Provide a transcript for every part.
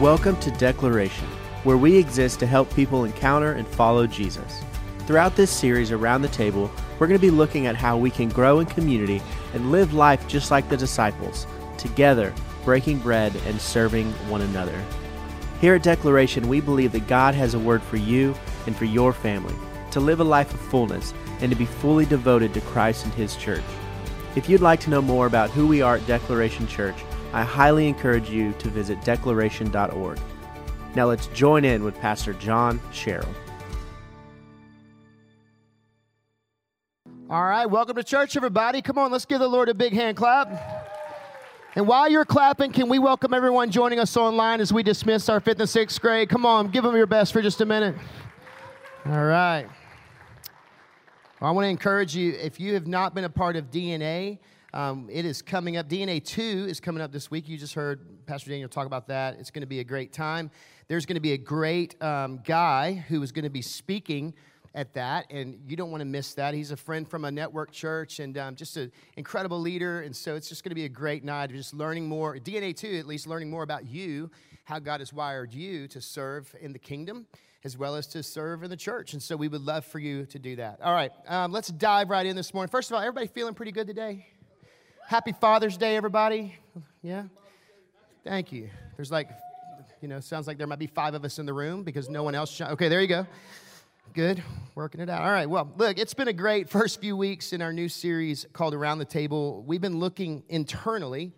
Welcome to Declaration, where we exist to help people encounter and follow Jesus. Throughout this series, Around the Table, we're going to be looking at how we can grow in community and live life just like the disciples, together, breaking bread and serving one another. Here at Declaration, we believe that God has a word for you and for your family to live a life of fullness and to be fully devoted to Christ and His church. If you'd like to know more about who we are at Declaration Church, I highly encourage you to visit declaration.org. Now let's join in with Pastor John Sherrill. All right, welcome to church, everybody. Come on, let's give the Lord a big hand clap. And while you're clapping, can we welcome everyone joining us online as we dismiss our fifth and sixth grade? Come on, give them your best for just a minute. All right. Well, I want to encourage you if you have not been a part of DNA, um, it is coming up. DNA 2 is coming up this week. You just heard Pastor Daniel talk about that. It's going to be a great time. There's going to be a great um, guy who is going to be speaking at that, and you don't want to miss that. He's a friend from a network church and um, just an incredible leader, and so it's just going to be a great night of just learning more, DNA 2 at least, learning more about you, how God has wired you to serve in the kingdom as well as to serve in the church. And so we would love for you to do that. All right, um, let's dive right in this morning. First of all, everybody feeling pretty good today? Happy Father's Day, everybody. Yeah? Thank you. There's like, you know, sounds like there might be five of us in the room because no one else. Sh- okay, there you go. Good. Working it out. All right. Well, look, it's been a great first few weeks in our new series called Around the Table. We've been looking internally,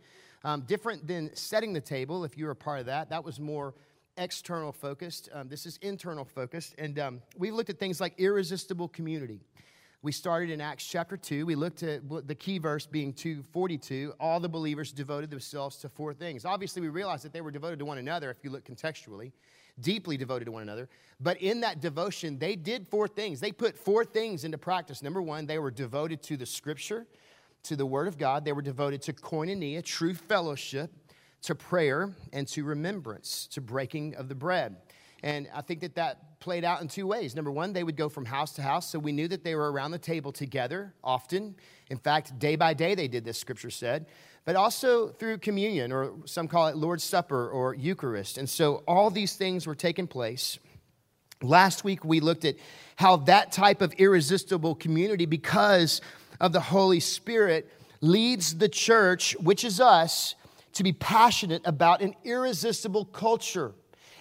um, different than setting the table, if you were a part of that. That was more external focused. Um, this is internal focused. And um, we've looked at things like irresistible community. We started in Acts chapter 2. We looked at the key verse being 242. All the believers devoted themselves to four things. Obviously, we realized that they were devoted to one another if you look contextually deeply devoted to one another. But in that devotion, they did four things. They put four things into practice. Number one, they were devoted to the scripture, to the word of God. They were devoted to koinonia, true fellowship, to prayer, and to remembrance, to breaking of the bread. And I think that that played out in two ways. Number one, they would go from house to house, so we knew that they were around the table together often. In fact, day by day they did this, scripture said but also through communion, or some call it Lord's Supper or Eucharist. And so all these things were taking place. Last week, we looked at how that type of irresistible community, because of the Holy Spirit, leads the church, which is us, to be passionate about an irresistible culture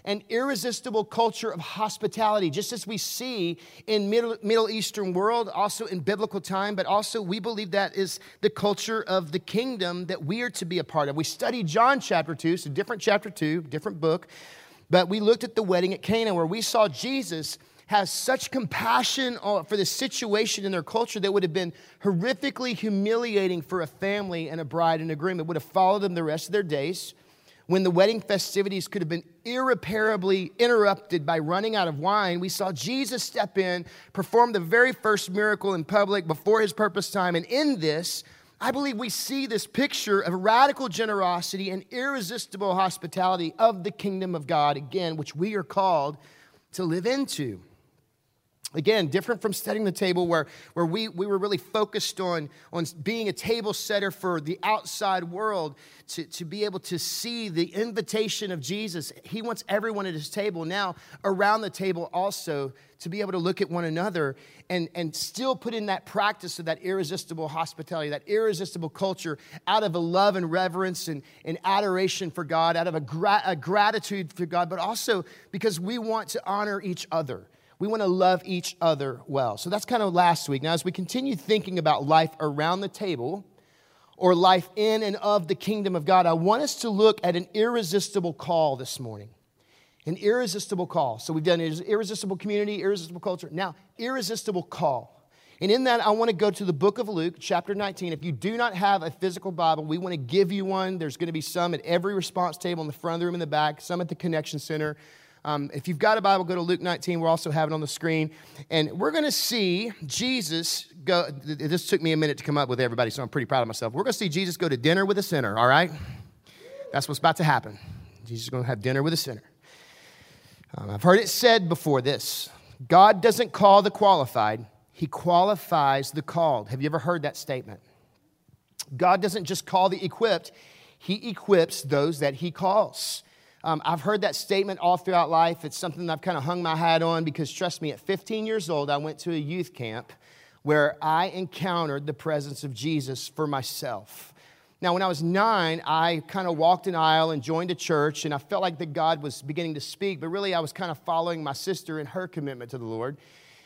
an irresistible culture of hospitality, just as we see in Middle, Middle Eastern world, also in biblical time, but also we believe that is the culture of the kingdom that we are to be a part of. We studied John chapter 2, so different chapter 2, different book, but we looked at the wedding at Cana where we saw Jesus has such compassion for the situation in their culture that would have been horrifically humiliating for a family and a bride and a groom. It would have followed them the rest of their days when the wedding festivities could have been irreparably interrupted by running out of wine, we saw Jesus step in, perform the very first miracle in public before his purpose time. And in this, I believe we see this picture of radical generosity and irresistible hospitality of the kingdom of God, again, which we are called to live into. Again, different from setting the table where, where we, we were really focused on, on being a table setter for the outside world to, to be able to see the invitation of Jesus. He wants everyone at his table now around the table also to be able to look at one another and, and still put in that practice of that irresistible hospitality, that irresistible culture out of a love and reverence and, and adoration for God, out of a, gra- a gratitude for God, but also because we want to honor each other. We want to love each other well. So that's kind of last week. Now, as we continue thinking about life around the table or life in and of the kingdom of God, I want us to look at an irresistible call this morning. An irresistible call. So we've done irresistible community, irresistible culture. Now, irresistible call. And in that, I want to go to the book of Luke, chapter 19. If you do not have a physical Bible, we want to give you one. There's going to be some at every response table in the front of the room in the back, some at the connection center. Um, if you've got a Bible, go to Luke 19. We'll also have it on the screen. And we're going to see Jesus go. This took me a minute to come up with everybody, so I'm pretty proud of myself. We're going to see Jesus go to dinner with a sinner, all right? That's what's about to happen. Jesus is going to have dinner with a sinner. Um, I've heard it said before this God doesn't call the qualified, He qualifies the called. Have you ever heard that statement? God doesn't just call the equipped, He equips those that He calls. Um, I've heard that statement all throughout life. It's something I've kind of hung my hat on because, trust me, at 15 years old, I went to a youth camp where I encountered the presence of Jesus for myself. Now, when I was nine, I kind of walked an aisle and joined a church, and I felt like that God was beginning to speak, but really I was kind of following my sister in her commitment to the Lord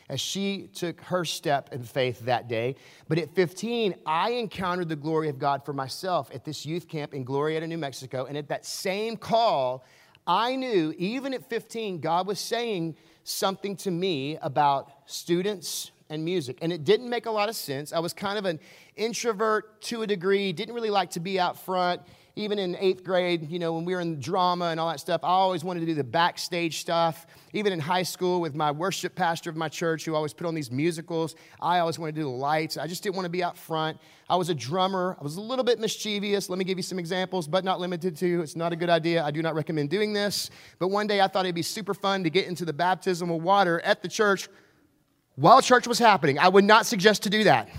as she took her step in faith that day. But at 15, I encountered the glory of God for myself at this youth camp in Glorieta, New Mexico. And at that same call, I knew, even at 15, God was saying something to me about students and music. And it didn't make a lot of sense. I was kind of an introvert to a degree, didn't really like to be out front. Even in eighth grade, you know, when we were in drama and all that stuff, I always wanted to do the backstage stuff. Even in high school with my worship pastor of my church, who always put on these musicals, I always wanted to do the lights. I just didn't want to be out front. I was a drummer. I was a little bit mischievous. Let me give you some examples, but not limited to. It's not a good idea. I do not recommend doing this. But one day I thought it'd be super fun to get into the baptismal water at the church while church was happening. I would not suggest to do that.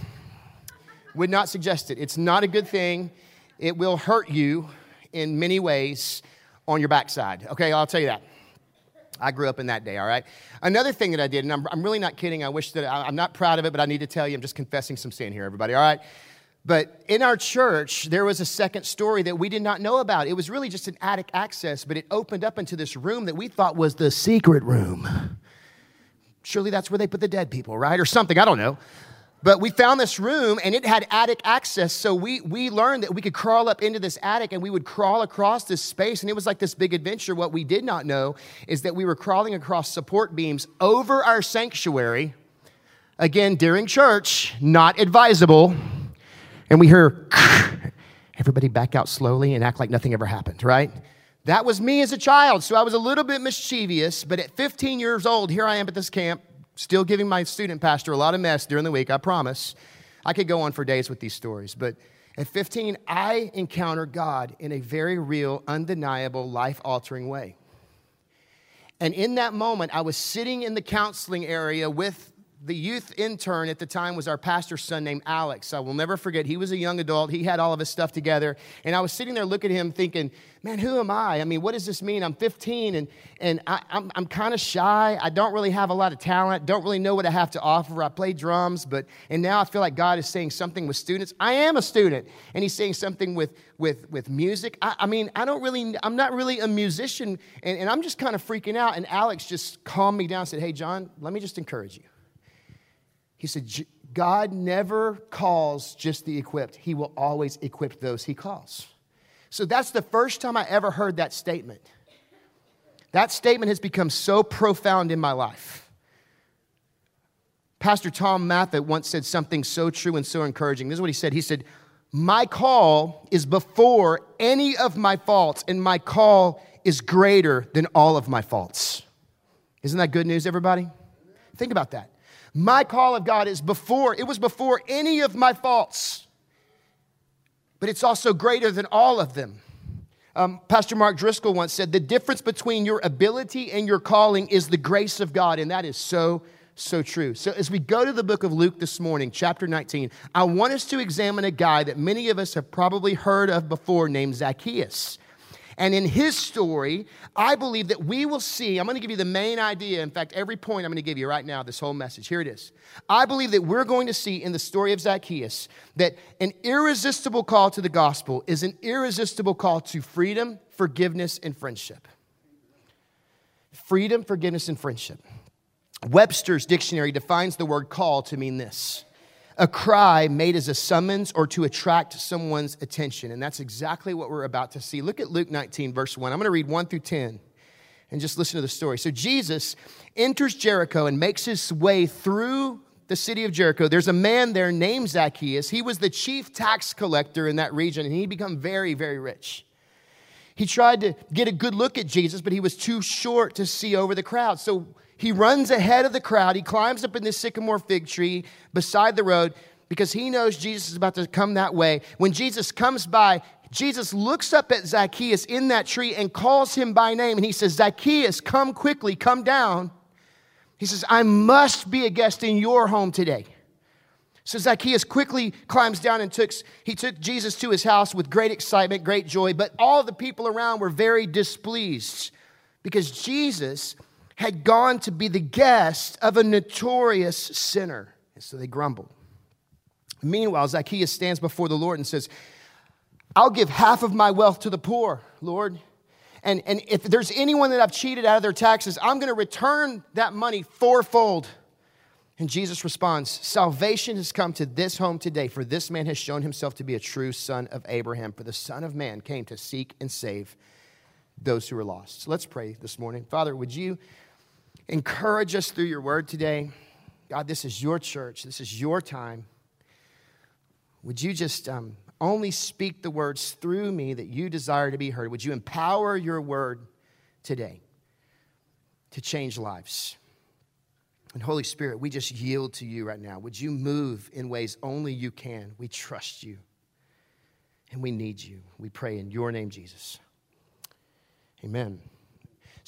Would not suggest it. It's not a good thing. It will hurt you in many ways on your backside. Okay, I'll tell you that. I grew up in that day, all right? Another thing that I did, and I'm, I'm really not kidding, I wish that I, I'm not proud of it, but I need to tell you, I'm just confessing some sin here, everybody, all right? But in our church, there was a second story that we did not know about. It was really just an attic access, but it opened up into this room that we thought was the secret room. Surely that's where they put the dead people, right? Or something, I don't know. But we found this room and it had attic access. So we, we learned that we could crawl up into this attic and we would crawl across this space. And it was like this big adventure. What we did not know is that we were crawling across support beams over our sanctuary. Again, during church, not advisable. And we hear, everybody back out slowly and act like nothing ever happened, right? That was me as a child. So I was a little bit mischievous, but at 15 years old, here I am at this camp, still giving my student pastor a lot of mess during the week, I promise. I could go on for days with these stories, but at 15, I encountered God in a very real, undeniable, life altering way. And in that moment, I was sitting in the counseling area with the youth intern at the time was our pastor's son named Alex. I will never forget. He was a young adult. He had all of his stuff together. And I was sitting there looking at him thinking, man, who am I? I mean, what does this mean? I'm 15 and, and I, I'm, I'm kind of shy. I don't really have a lot of talent. Don't really know what I have to offer. I play drums, but, and now I feel like God is saying something with students. I am a student. And he's saying something with, with, with music. I, I mean, I don't really, I'm not really a musician. And, and I'm just kind of freaking out. And Alex just calmed me down and said, hey, John, let me just encourage you. He said, God never calls just the equipped, He will always equip those He calls. So that's the first time I ever heard that statement. That statement has become so profound in my life. Pastor Tom Mathot once said something so true and so encouraging. This is what he said. He said, My call is before any of my faults, and my call is greater than all of my faults. Isn't that good news, everybody? Think about that. My call of God is before, it was before any of my faults, but it's also greater than all of them. Um, Pastor Mark Driscoll once said, The difference between your ability and your calling is the grace of God. And that is so, so true. So, as we go to the book of Luke this morning, chapter 19, I want us to examine a guy that many of us have probably heard of before named Zacchaeus. And in his story, I believe that we will see, I'm going to give you the main idea. In fact, every point I'm going to give you right now, this whole message. Here it is. I believe that we're going to see in the story of Zacchaeus that an irresistible call to the gospel is an irresistible call to freedom, forgiveness, and friendship. Freedom, forgiveness, and friendship. Webster's dictionary defines the word call to mean this a cry made as a summons or to attract someone's attention. And that's exactly what we're about to see. Look at Luke 19, verse 1. I'm going to read 1 through 10 and just listen to the story. So Jesus enters Jericho and makes his way through the city of Jericho. There's a man there named Zacchaeus. He was the chief tax collector in that region, and he become very, very rich. He tried to get a good look at Jesus, but he was too short to see over the crowd. So he runs ahead of the crowd. He climbs up in this sycamore fig tree beside the road because he knows Jesus is about to come that way. When Jesus comes by, Jesus looks up at Zacchaeus in that tree and calls him by name. And he says, Zacchaeus, come quickly, come down. He says, I must be a guest in your home today. So Zacchaeus quickly climbs down and took, he took Jesus to his house with great excitement, great joy, but all the people around were very displeased because Jesus had gone to be the guest of a notorious sinner. And so they grumbled. Meanwhile, Zacchaeus stands before the Lord and says, I'll give half of my wealth to the poor, Lord. And, and if there's anyone that I've cheated out of their taxes, I'm going to return that money fourfold. And Jesus responds, Salvation has come to this home today, for this man has shown himself to be a true son of Abraham. For the Son of Man came to seek and save those who are lost. So let's pray this morning. Father, would you encourage us through your word today? God, this is your church, this is your time. Would you just um, only speak the words through me that you desire to be heard? Would you empower your word today to change lives? And Holy Spirit, we just yield to you right now. Would you move in ways only you can? We trust you and we need you. We pray in your name, Jesus. Amen.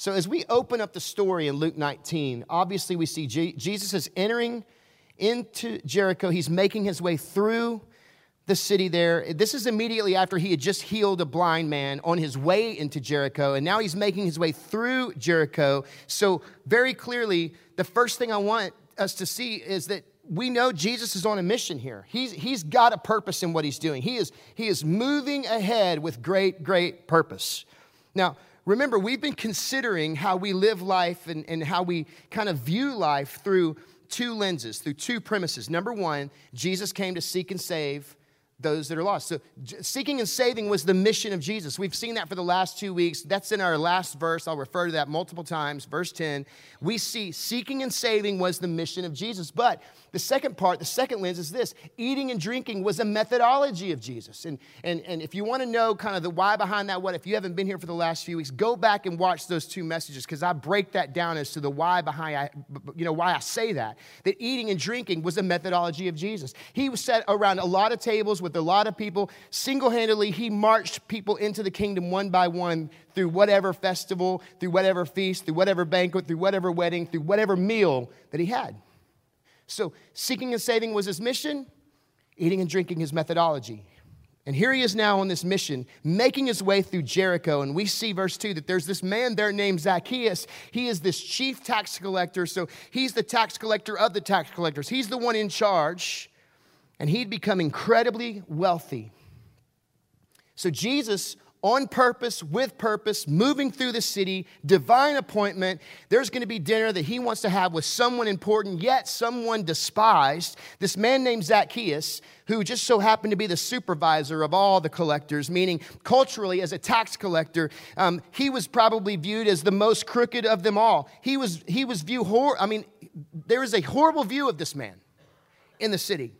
So, as we open up the story in Luke 19, obviously we see Jesus is entering into Jericho. He's making his way through the city there. This is immediately after he had just healed a blind man on his way into Jericho, and now he's making his way through Jericho. So, very clearly, the first thing I want us to see is that we know Jesus is on a mission here. He's, he's got a purpose in what he's doing. He is, he is moving ahead with great, great purpose. Now, remember, we've been considering how we live life and, and how we kind of view life through two lenses, through two premises. Number one, Jesus came to seek and save those that are lost. So, seeking and saving was the mission of Jesus. We've seen that for the last two weeks. That's in our last verse. I'll refer to that multiple times. Verse 10. We see seeking and saving was the mission of Jesus. But the second part, the second lens is this eating and drinking was a methodology of Jesus. And, and, and if you want to know kind of the why behind that, what, if you haven't been here for the last few weeks, go back and watch those two messages because I break that down as to the why behind, I, you know, why I say that. That eating and drinking was a methodology of Jesus. He was set around a lot of tables with a lot of people. Single handedly, he marched people into the kingdom one by one through whatever festival, through whatever feast, through whatever banquet, through whatever wedding, through whatever meal that he had. So, seeking and saving was his mission, eating and drinking his methodology. And here he is now on this mission, making his way through Jericho. And we see, verse 2, that there's this man there named Zacchaeus. He is this chief tax collector. So he's the tax collector of the tax collectors, he's the one in charge. And he'd become incredibly wealthy. So Jesus on purpose, with purpose, moving through the city, divine appointment. There's going to be dinner that he wants to have with someone important, yet someone despised. This man named Zacchaeus, who just so happened to be the supervisor of all the collectors, meaning culturally, as a tax collector, um, he was probably viewed as the most crooked of them all. He was, he was viewed, hor- I mean, there is a horrible view of this man in the city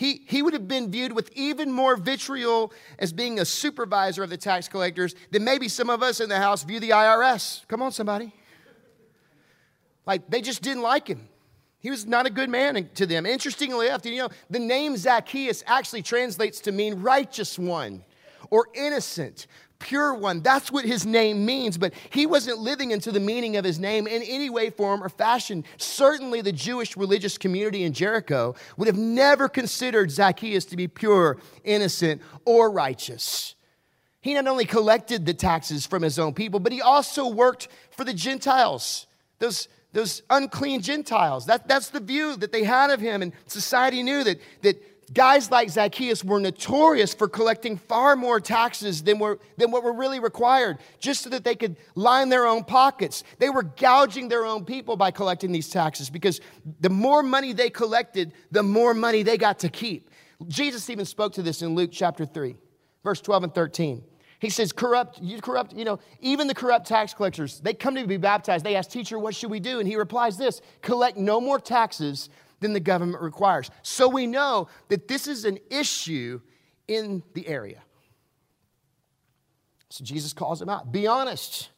he, he would have been viewed with even more vitriol as being a supervisor of the tax collectors than maybe some of us in the house view the IRS. Come on, somebody. Like, they just didn't like him. He was not a good man to them. Interestingly enough, you know, the name Zacchaeus actually translates to mean righteous one or innocent pure one. That's what his name means, but he wasn't living into the meaning of his name in any way, form, or fashion. Certainly, the Jewish religious community in Jericho would have never considered Zacchaeus to be pure, innocent, or righteous. He not only collected the taxes from his own people, but he also worked for the Gentiles, those, those unclean Gentiles. That, that's the view that they had of him, and society knew that, that guys like Zacchaeus were notorious for collecting far more taxes than, were, than what were really required, just so that they could line their own pockets. They were gouging their own people by collecting these taxes because the more money they collected, the more money they got to keep. Jesus even spoke to this in Luke chapter 3, verse 12 and 13. He says, corrupt, you corrupt, you know, even the corrupt tax collectors, they come to be baptized. They ask, Teacher, what should we do? And he replies this collect no more taxes than the government requires. So we know that this is an issue in the area. So Jesus calls him out be honest,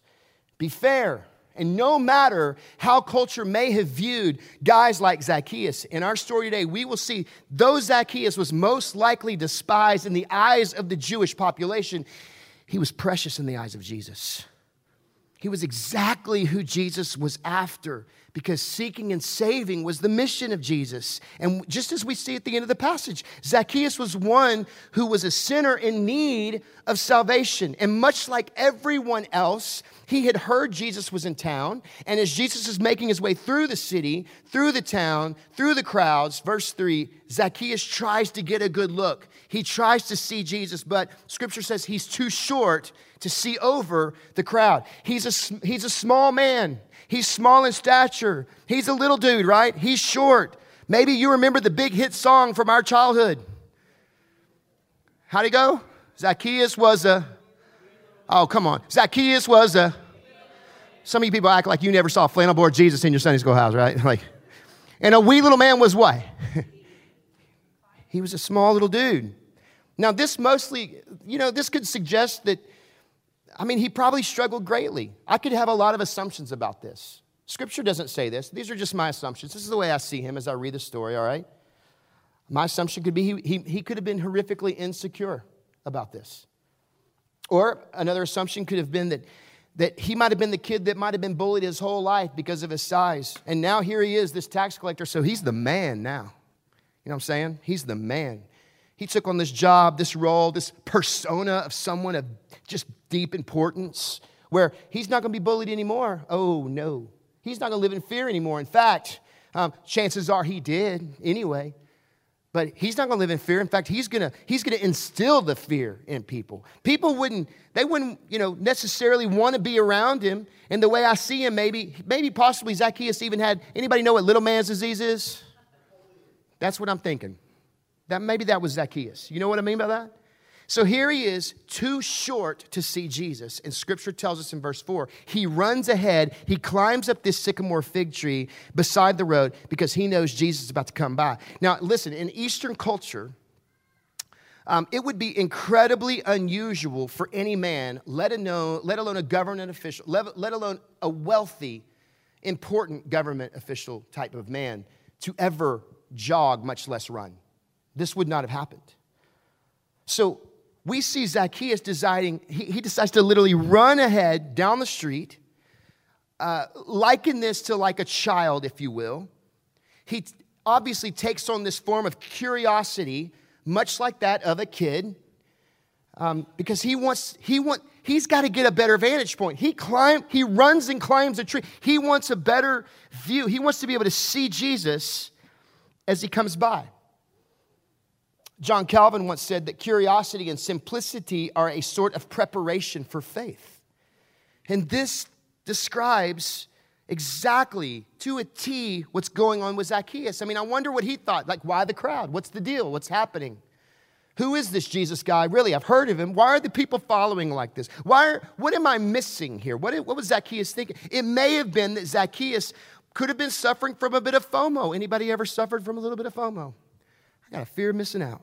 be fair. And no matter how culture may have viewed guys like Zacchaeus, in our story today, we will see though Zacchaeus was most likely despised in the eyes of the Jewish population, he was precious in the eyes of Jesus. He was exactly who Jesus was after because seeking and saving was the mission of Jesus. And just as we see at the end of the passage, Zacchaeus was one who was a sinner in need of salvation. And much like everyone else, he had heard Jesus was in town. And as Jesus is making his way through the city, through the town, through the crowds, verse 3, Zacchaeus tries to get a good look. He tries to see Jesus, but scripture says he's too short to see over the crowd. He's a, he's a small man. He's small in stature. He's a little dude, right? He's short. Maybe you remember the big hit song from our childhood. How'd he go? Zacchaeus was a. Oh, come on. Zacchaeus was a. Some of you people act like you never saw flannel board Jesus in your Sunday school house, right? Like, and a wee little man was what? he was a small little dude. Now, this mostly, you know, this could suggest that I mean, he probably struggled greatly. I could have a lot of assumptions about this. Scripture doesn't say this. These are just my assumptions. This is the way I see him as I read the story, all right? My assumption could be he, he, he could have been horrifically insecure about this. Or another assumption could have been that, that he might have been the kid that might have been bullied his whole life because of his size. And now here he is, this tax collector, so he's the man now. You know what I'm saying? He's the man. He took on this job, this role, this persona of someone of just deep importance where he's not going to be bullied anymore. Oh, no. He's not going to live in fear anymore. In fact, um, chances are he did anyway. But he's not going to live in fear. In fact, he's going to he's going to instill the fear in people. People wouldn't they wouldn't you know necessarily want to be around him. And the way I see him, maybe maybe possibly Zacchaeus even had anybody know what little man's disease is? That's what I'm thinking. That maybe that was Zacchaeus. You know what I mean by that? So here he is, too short to see Jesus. And scripture tells us in verse 4 he runs ahead, he climbs up this sycamore fig tree beside the road because he knows Jesus is about to come by. Now, listen, in Eastern culture, um, it would be incredibly unusual for any man, let alone, let alone a government official, let, let alone a wealthy, important government official type of man, to ever jog, much less run. This would not have happened. So we see Zacchaeus deciding, he, he decides to literally run ahead down the street, uh, liken this to like a child, if you will. He t- obviously takes on this form of curiosity, much like that of a kid, um, because he wants, he want, he's got to get a better vantage point. He climb, he runs and climbs a tree. He wants a better view. He wants to be able to see Jesus as he comes by. John Calvin once said that curiosity and simplicity are a sort of preparation for faith. And this describes exactly to a T what's going on with Zacchaeus. I mean, I wonder what he thought. Like, why the crowd? What's the deal? What's happening? Who is this Jesus guy? Really, I've heard of him. Why are the people following like this? Why are, what am I missing here? What, what was Zacchaeus thinking? It may have been that Zacchaeus could have been suffering from a bit of FOMO. Anybody ever suffered from a little bit of FOMO? I got a fear of missing out.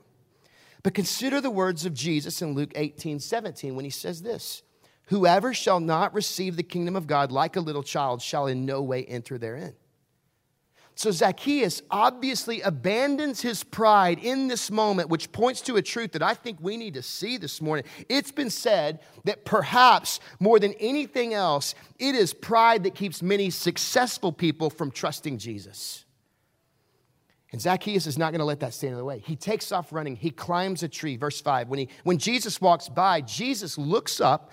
But consider the words of Jesus in Luke 18 17 when he says this Whoever shall not receive the kingdom of God like a little child shall in no way enter therein. So Zacchaeus obviously abandons his pride in this moment, which points to a truth that I think we need to see this morning. It's been said that perhaps more than anything else, it is pride that keeps many successful people from trusting Jesus. And Zacchaeus is not going to let that stand in the way. He takes off running. He climbs a tree. Verse 5. When, he, when Jesus walks by, Jesus looks up,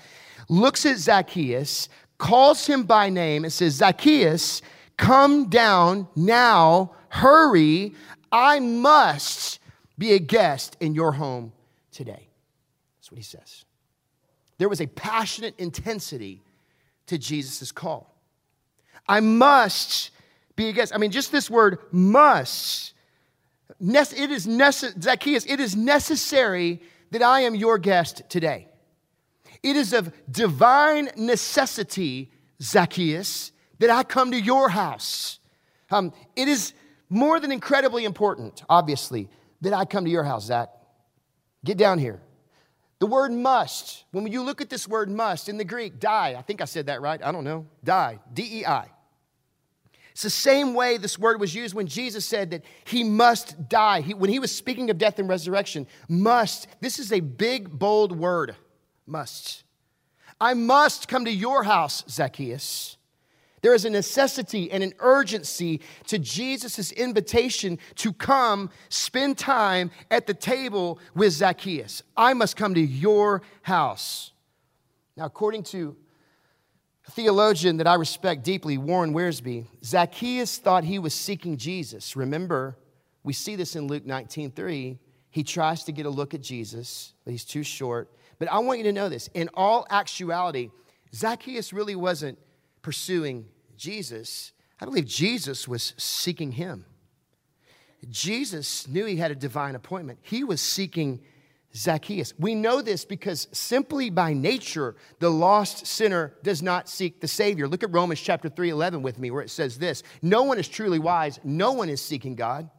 looks at Zacchaeus, calls him by name, and says, Zacchaeus, come down now, hurry. I must be a guest in your home today. That's what he says. There was a passionate intensity to Jesus' call. I must be a guest. I mean, just this word must. It is necessary, Zacchaeus, it is necessary that I am your guest today. It is of divine necessity, Zacchaeus, that I come to your house. Um, it is more than incredibly important, obviously, that I come to your house, Zach. Get down here. The word must, when you look at this word must in the Greek, die, I think I said that right, I don't know, die, D E I. It's the same way this word was used when Jesus said that he must die. He, when he was speaking of death and resurrection, must. This is a big, bold word. Must. I must come to your house, Zacchaeus. There is a necessity and an urgency to Jesus' invitation to come spend time at the table with Zacchaeus. I must come to your house. Now, according to a theologian that I respect deeply, Warren Wiersbe, Zacchaeus thought he was seeking Jesus. Remember, we see this in Luke 19 3. He tries to get a look at Jesus, but he's too short. But I want you to know this in all actuality, Zacchaeus really wasn't pursuing Jesus. I believe Jesus was seeking him. Jesus knew he had a divine appointment. He was seeking Zacchaeus. We know this because simply by nature, the lost sinner does not seek the Savior. Look at Romans chapter 3 11 with me, where it says this No one is truly wise, no one is seeking God.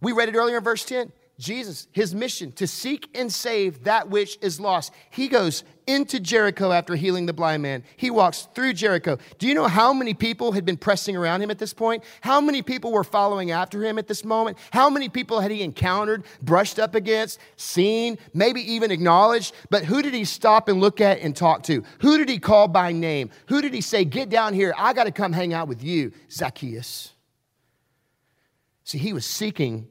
We read it earlier in verse 10. Jesus, his mission to seek and save that which is lost. He goes into Jericho after healing the blind man. He walks through Jericho. Do you know how many people had been pressing around him at this point? How many people were following after him at this moment? How many people had he encountered, brushed up against, seen, maybe even acknowledged? But who did he stop and look at and talk to? Who did he call by name? Who did he say, Get down here, I got to come hang out with you? Zacchaeus. See, he was seeking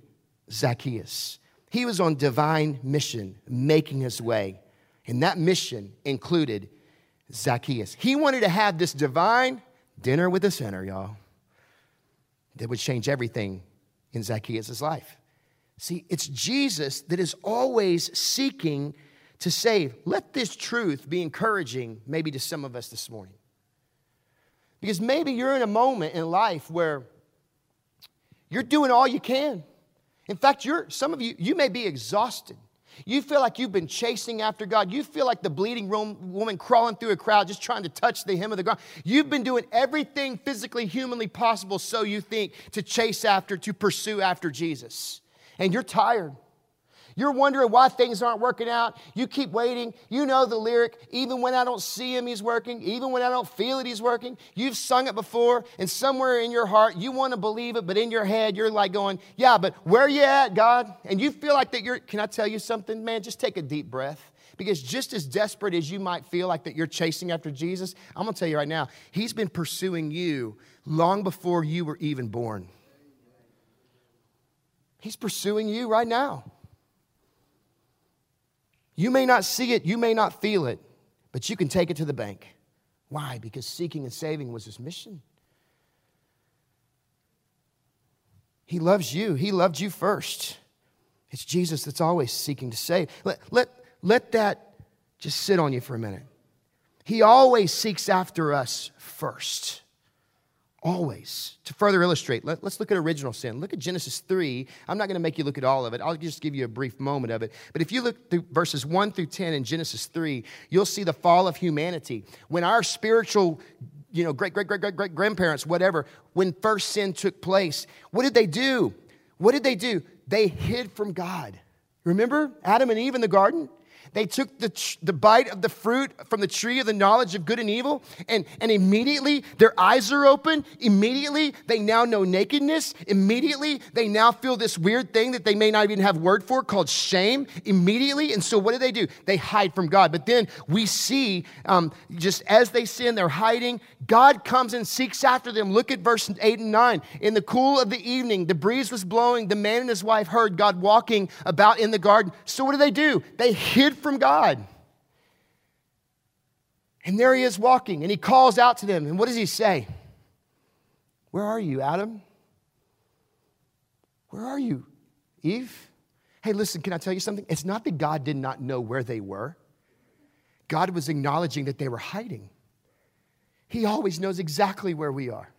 Zacchaeus. He was on divine mission, making his way. And that mission included Zacchaeus. He wanted to have this divine dinner with the sinner, y'all, that would change everything in Zacchaeus' life. See, it's Jesus that is always seeking to save. Let this truth be encouraging, maybe to some of us this morning. Because maybe you're in a moment in life where you're doing all you can. In fact, you're, some of you, you may be exhausted. You feel like you've been chasing after God. You feel like the bleeding woman crawling through a crowd just trying to touch the hem of the ground. You've been doing everything physically, humanly possible, so you think, to chase after, to pursue after Jesus. And you're tired. You're wondering why things aren't working out. You keep waiting. You know the lyric. Even when I don't see him, he's working. Even when I don't feel it, he's working. You've sung it before, and somewhere in your heart, you want to believe it, but in your head, you're like going, Yeah, but where are you at, God? And you feel like that you're, can I tell you something, man? Just take a deep breath. Because just as desperate as you might feel like that you're chasing after Jesus, I'm going to tell you right now, he's been pursuing you long before you were even born. He's pursuing you right now. You may not see it, you may not feel it, but you can take it to the bank. Why? Because seeking and saving was his mission. He loves you, he loved you first. It's Jesus that's always seeking to save. Let, let, let that just sit on you for a minute. He always seeks after us first. Always. To further illustrate, let, us look at original sin. Look at Genesis 3. I'm not going to make you look at all of it. I'll just give you a brief moment of it. But if you look through verses 1 through 10 in Genesis 3, you'll see the fall of humanity. When our spiritual, you know, great, great, great, great, great grandparents, whatever, when first sin took place, what did they do? What did they do? They hid from God. Remember Adam and Eve in the garden? They took the, the bite of the fruit from the tree of the knowledge of good and evil, and, and immediately their eyes are open. Immediately they now know nakedness. Immediately they now feel this weird thing that they may not even have word for called shame. Immediately. And so what do they do? They hide from God. But then we see um, just as they sin, they're hiding. God comes and seeks after them. Look at verse 8 and 9. In the cool of the evening, the breeze was blowing. The man and his wife heard God walking about in the garden. So what do they do? They hid from God. And there he is walking, and he calls out to them. And what does he say? Where are you, Adam? Where are you, Eve? Hey, listen, can I tell you something? It's not that God did not know where they were, God was acknowledging that they were hiding. He always knows exactly where we are.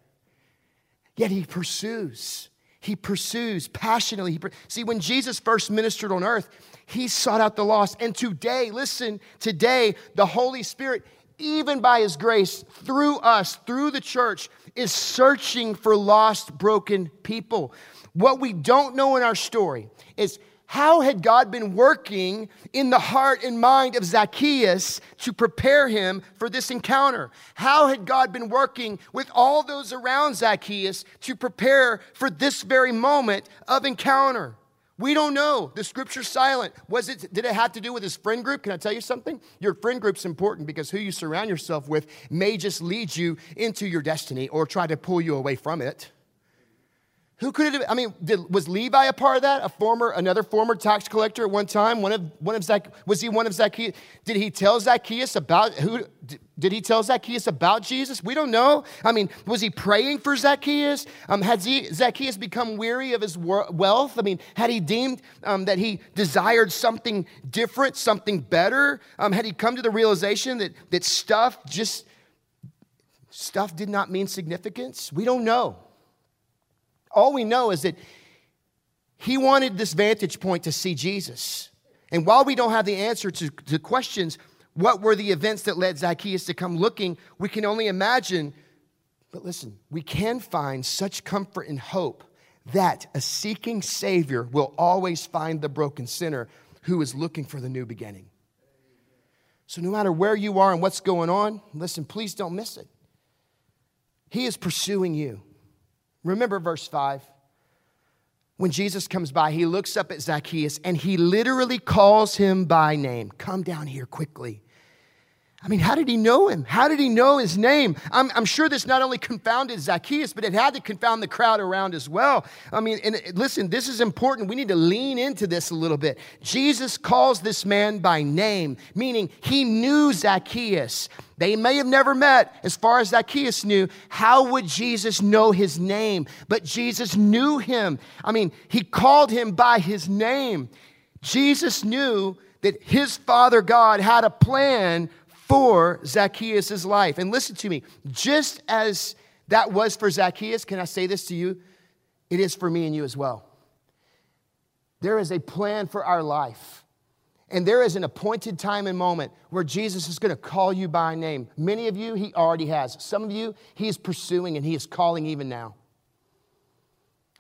Yet he pursues. He pursues passionately. See, when Jesus first ministered on earth, he sought out the lost. And today, listen, today, the Holy Spirit, even by his grace, through us, through the church, is searching for lost, broken people. What we don't know in our story is how had God been working in the heart and mind of Zacchaeus to prepare him for this encounter? How had God been working with all those around Zacchaeus to prepare for this very moment of encounter? We don't know. The scripture's silent. Was it did it have to do with his friend group? Can I tell you something? Your friend group's important because who you surround yourself with may just lead you into your destiny or try to pull you away from it. Who could it have? I mean, did, was Levi a part of that? A former, another former tax collector at one time. One of, one of Zac, was he one of Zacchaeus? Did he tell Zacchaeus about who? Did he tell Zacchaeus about Jesus? We don't know. I mean, was he praying for Zacchaeus? Um, had Zacchaeus become weary of his wealth? I mean, had he deemed um, that he desired something different, something better? Um, had he come to the realization that that stuff just stuff did not mean significance? We don't know. All we know is that he wanted this vantage point to see Jesus. And while we don't have the answer to, to questions, what were the events that led Zacchaeus to come looking, we can only imagine. But listen, we can find such comfort and hope that a seeking Savior will always find the broken sinner who is looking for the new beginning. So, no matter where you are and what's going on, listen, please don't miss it. He is pursuing you. Remember verse 5. When Jesus comes by, he looks up at Zacchaeus and he literally calls him by name. Come down here quickly. I mean, how did he know him? How did he know his name? I'm, I'm, sure this not only confounded Zacchaeus, but it had to confound the crowd around as well. I mean, and uh, listen, this is important. We need to lean into this a little bit. Jesus calls this man by name, meaning he knew Zacchaeus. They may have never met, as far as Zacchaeus knew. How would Jesus know his name? But Jesus knew him. I mean, he called him by his name. Jesus knew that his Father God had a plan for Zacchaeus' life. And listen to me, just as that was for Zacchaeus, can I say this to you? It is for me and you as well. There is a plan for our life. And there is an appointed time and moment where Jesus is going to call you by name. Many of you, he already has. Some of you, he is pursuing and he is calling even now.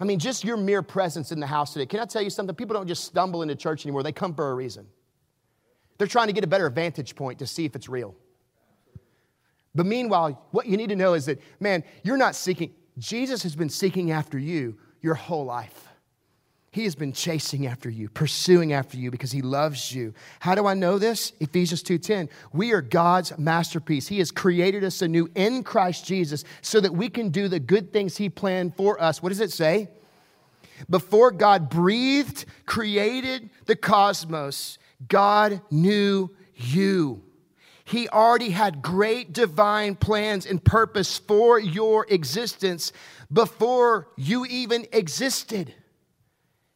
I mean, just your mere presence in the house today. Can I tell you something? People don't just stumble into church anymore, they come for a reason. They're trying to get a better vantage point to see if it's real. But meanwhile, what you need to know is that, man, you're not seeking, Jesus has been seeking after you your whole life. He has been chasing after you, pursuing after you because he loves you. How do I know this? Ephesians 2:10. We are God's masterpiece. He has created us anew in Christ Jesus so that we can do the good things he planned for us. What does it say? Before God breathed, created the cosmos, God knew you. He already had great divine plans and purpose for your existence before you even existed.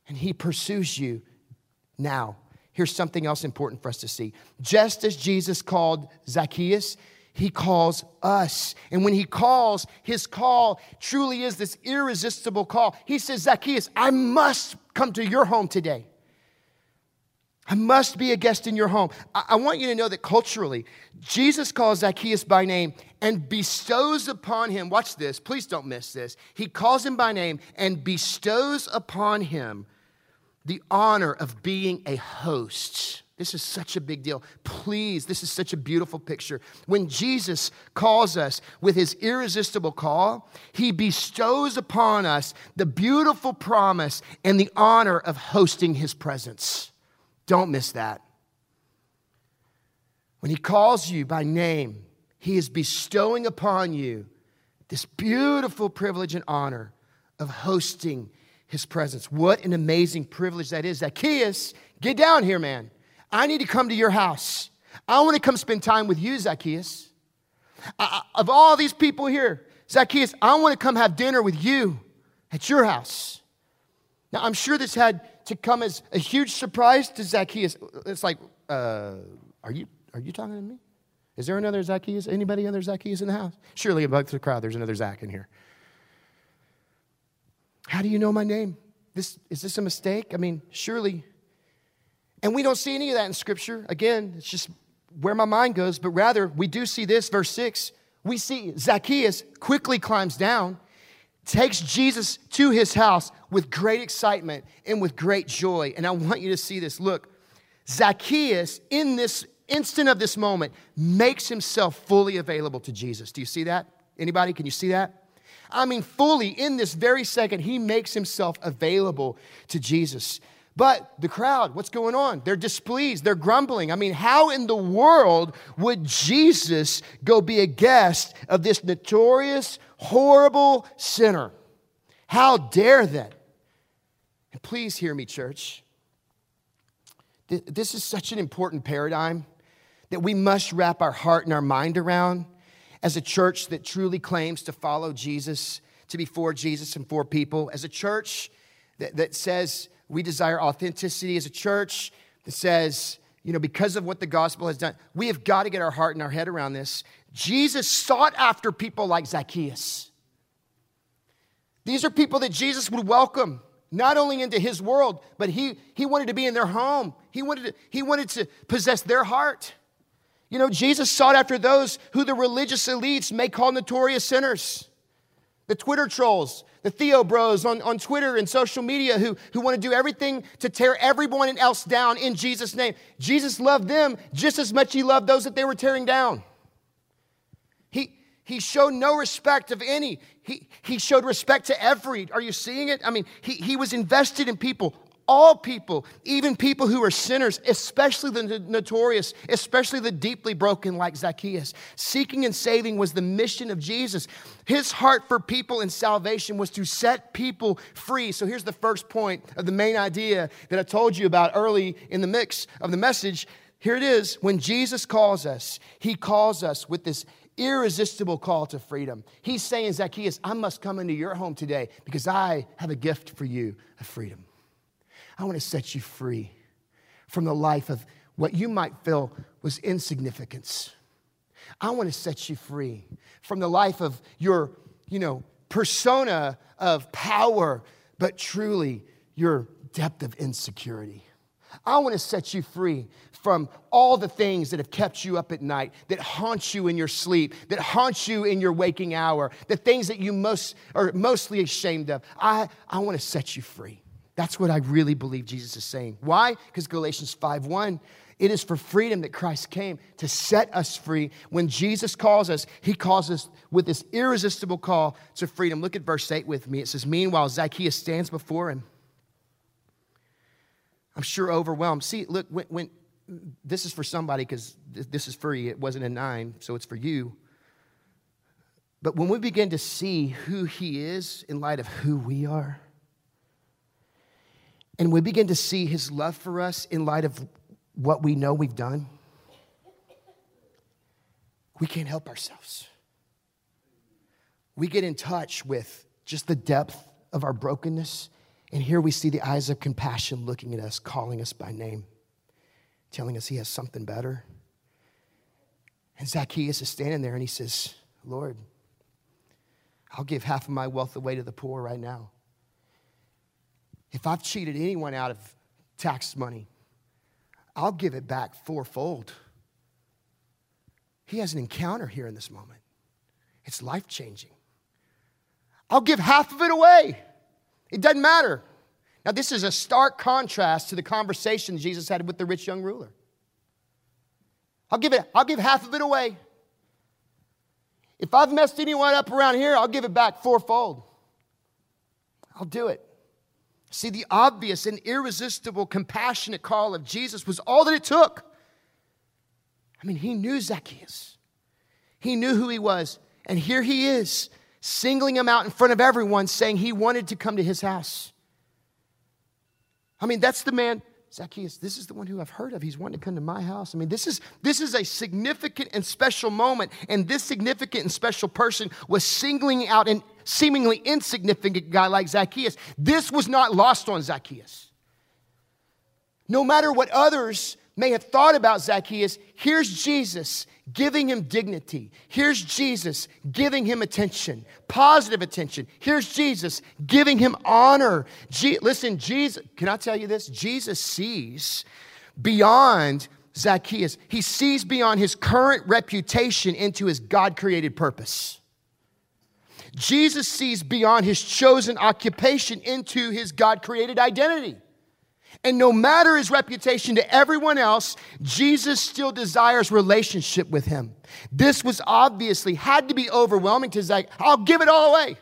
And He pursues you now. Here's something else important for us to see. Just as Jesus called Zacchaeus, he calls us. And when he calls, his call truly is this irresistible call. He says, Zacchaeus, I must come to your home today. I must be a guest in your home. I, I, want you to know that culturally, Jesus calls Zacchaeus by name and bestows upon him, watch this, please don't miss this. He calls him by name and bestows upon him the honor of being a host. This is such a big deal. Please, this is such a beautiful picture. When Jesus calls us with his irresistible call, he bestows upon us the beautiful promise and the honor of hosting his presence. Don't miss that. When he calls you by name, he is bestowing upon you this beautiful privilege and honor of hosting his presence. What an amazing privilege that is. Zacchaeus, get down here, man. I need to come to your house. I want to come spend time with you, Zacchaeus. I, of all these people here, Zacchaeus, I want to come have dinner with you at your house. Now, I'm sure this had to come as a huge surprise to Zacchaeus. It's like, uh, are you are you talking to me? Is there another Zacchaeus? Anybody other Zacchaeus in the house? Surely amongst the crowd, there's another Zach in here. How do you know my name? This is this a mistake? I mean, surely. And we don't see any of that in Scripture. Again, it's just where my mind goes. But rather, we do see this, verse six. We see Zacchaeus quickly climbs down takes Jesus to his house with great excitement and with great joy. And I want you to see this. Look, Zacchaeus, in this instant of this moment, makes himself fully available to Jesus. Do you see that? Anybody? Can you see that? I mean, fully in this very second, he makes himself available to Jesus. But the crowd, what's going on? They're displeased, they're grumbling. I mean, how in the world would Jesus go be a guest of this notorious, horrible sinner? How dare they? And please hear me, church. This is such an important paradigm that we must wrap our heart and our mind around as a church that truly claims to follow Jesus, to be for Jesus and for people, as a church that, that says we desire authenticity, as a church that says, you know, because of what the gospel has done, we have got to get our heart and our head around this. Jesus sought after people like Zacchaeus. These are people that Jesus would welcome not only into his world, but he, he wanted to be in their home. He wanted, to, he wanted to possess their heart. You know, Jesus sought after those who the religious elites may call notorious sinners. The Twitter trolls, the Theo bros on, on Twitter and social media who, who want to do everything to tear everyone else down in Jesus' name. Jesus loved them just as much he loved those that they were tearing down. He, he showed no respect of any. He, he showed respect to every. Are you seeing it? I mean, he, he was invested in people all people, even people who are sinners, especially the notorious, especially the deeply broken like Zacchaeus. Seeking and saving was the mission of Jesus. His heart for people and salvation was to set people free. So here's the first point of the main idea that I told you about early in the mix of the message. Here it is. When Jesus calls us, he calls us with this irresistible call to freedom. He's saying, Zacchaeus, I must come into your home today because I have a gift for you of freedom. I want to set you free from the life of what you might feel was insignificance. I want to set you free from the life of your, you know, persona of power, but truly your depth of insecurity. I want to set you free from all the things that have kept you up at night, that haunt you in your sleep, that haunt you in your waking hour, the things that you most are mostly ashamed of. I, I want to set you free. That's what I really believe Jesus is saying. Why? Because Galatians 5:1, it is for freedom that Christ came to set us free. When Jesus calls us, he calls us with this irresistible call to freedom. Look at verse 8 with me. It says, Meanwhile, Zacchaeus stands before him. I'm sure overwhelmed. See, look, when, when this is for somebody because this is free, it wasn't a nine, so it's for you. But when we begin to see who he is in light of who we are, and we begin to see his love for us in light of what we know we've done, we can't help ourselves. We get in touch with just the depth of our brokenness. And here we see the eyes of compassion looking at us, calling us by name, telling us he has something better. And Zacchaeus is standing there and he says, Lord, I'll give half of my wealth away to the poor right now. If I've cheated anyone out of tax money, I'll give it back fourfold. He has an encounter here in this moment. It's life changing. I'll give half of it away. It doesn't matter. Now, this is a stark contrast to the conversation Jesus had with the rich young ruler. I'll give it, I'll give half of it away. If I've messed anyone up around here, I'll give it back fourfold. I'll do it. See, the obvious and irresistible, compassionate call of Jesus was all that it took. I mean, he knew Zacchaeus, he knew who he was. And here he is, singling him out in front of everyone, saying he wanted to come to his house. I mean, that's the man Zacchaeus, this is the one who I've heard of. He's wanting to come to my house. I mean, this is, this is a significant and special moment. And this significant and special person was singling out an seemingly insignificant guy like Zacchaeus. This was not lost on Zacchaeus. No matter what others may have thought about Zacchaeus, here's Jesus giving him dignity. Here's Jesus giving him attention, positive attention. Here's Jesus giving him honor. Je- Listen, Jesus, can I tell you this? Jesus sees beyond Zacchaeus, he sees beyond his current reputation into his God created purpose. Jesus sees beyond his chosen occupation into his God created identity. And no matter his reputation to everyone else, Jesus still desires relationship with him. This was obviously had to be overwhelming to Zach. I'll give it all away.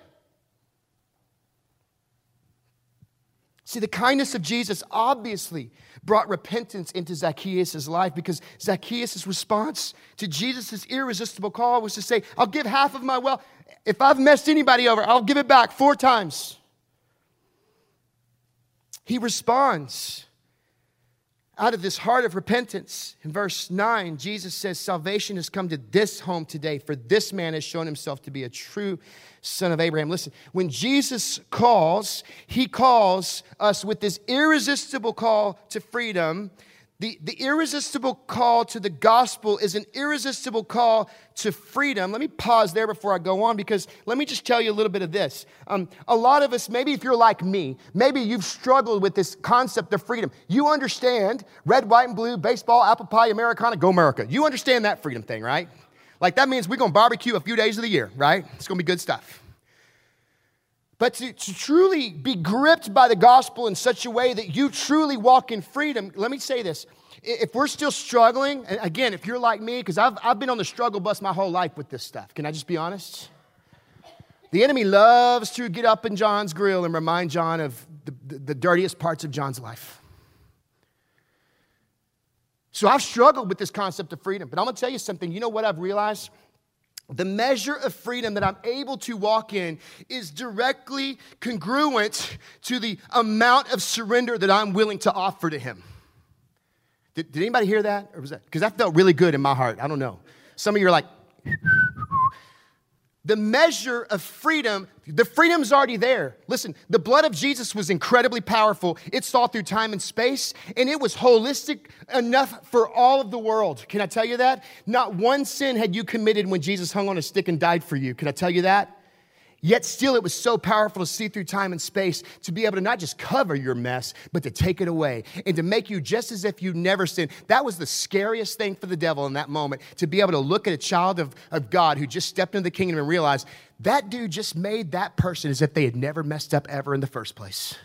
See, the kindness of Jesus obviously brought repentance into Zacchaeus' life because Zacchaeus' response to Jesus' irresistible call was to say, I'll give half of my wealth. If I've messed anybody over, I'll give it back four times. He responds out of this heart of repentance. In verse 9, Jesus says, Salvation has come to this home today, for this man has shown himself to be a true son of Abraham. Listen, when Jesus calls, he calls us with this irresistible call to freedom the, the irresistible call to the gospel is an irresistible call to freedom. Let me pause there before I go on because let me just tell you a little bit of this. Um, a lot of us, maybe if you're like me, maybe you've struggled with this concept of freedom. You understand red, white, and blue, baseball, apple pie, Americana, go America. You understand that freedom thing, right? Like that means we're to barbecue a few days of the year, right? It's to be good stuff. But to, to, truly be gripped by the gospel in such a way that you truly walk in freedom, let me say this. If we're still struggling, and again, if you're like me, because I've, I've been on the struggle bus my whole life with this stuff, can I just be honest? The enemy loves to get up in John's grill and remind John of the, the, the dirtiest parts of John's life. So I've struggled with this concept of freedom, but I'm gonna tell you something. You know what I've realized? The measure of freedom that I'm able to walk in is directly congruent to the amount of surrender that I'm willing to offer to Him. Did, did anybody hear that? Or was that? Because that felt really good in my heart. I don't know. Some of you are like, the measure of freedom, the freedom's already there. Listen, the blood of Jesus was incredibly powerful. It saw through time and space, and it was holistic enough for all of the world. Can I tell you that? Not one sin had you committed when Jesus hung on a stick and died for you. Can I tell you that? Yet still, it was so powerful to see through time and space to be able to not just cover your mess, but to take it away and to make you just as if you never sinned. That was the scariest thing for the devil in that moment to be able to look at a child of, of God who just stepped into the kingdom and realize that dude just made that person as if they had never messed up ever in the first place.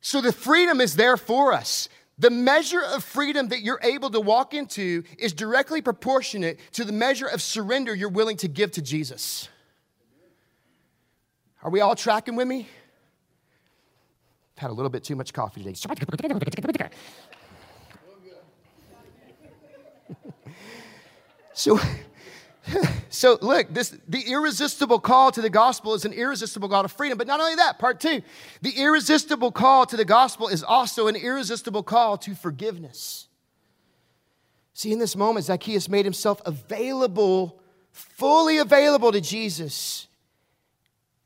So the freedom is there for us. The measure of freedom that you're able to walk into is directly proportionate to the measure of surrender you're willing to give to Jesus. Are we all tracking with me? I've Had a little bit too much coffee today. so, so look, this the irresistible call to the gospel is an irresistible call to freedom. But not only that, part two, the irresistible call to the gospel is also an irresistible call to forgiveness. See, in this moment, Zacchaeus made himself available, fully available to Jesus.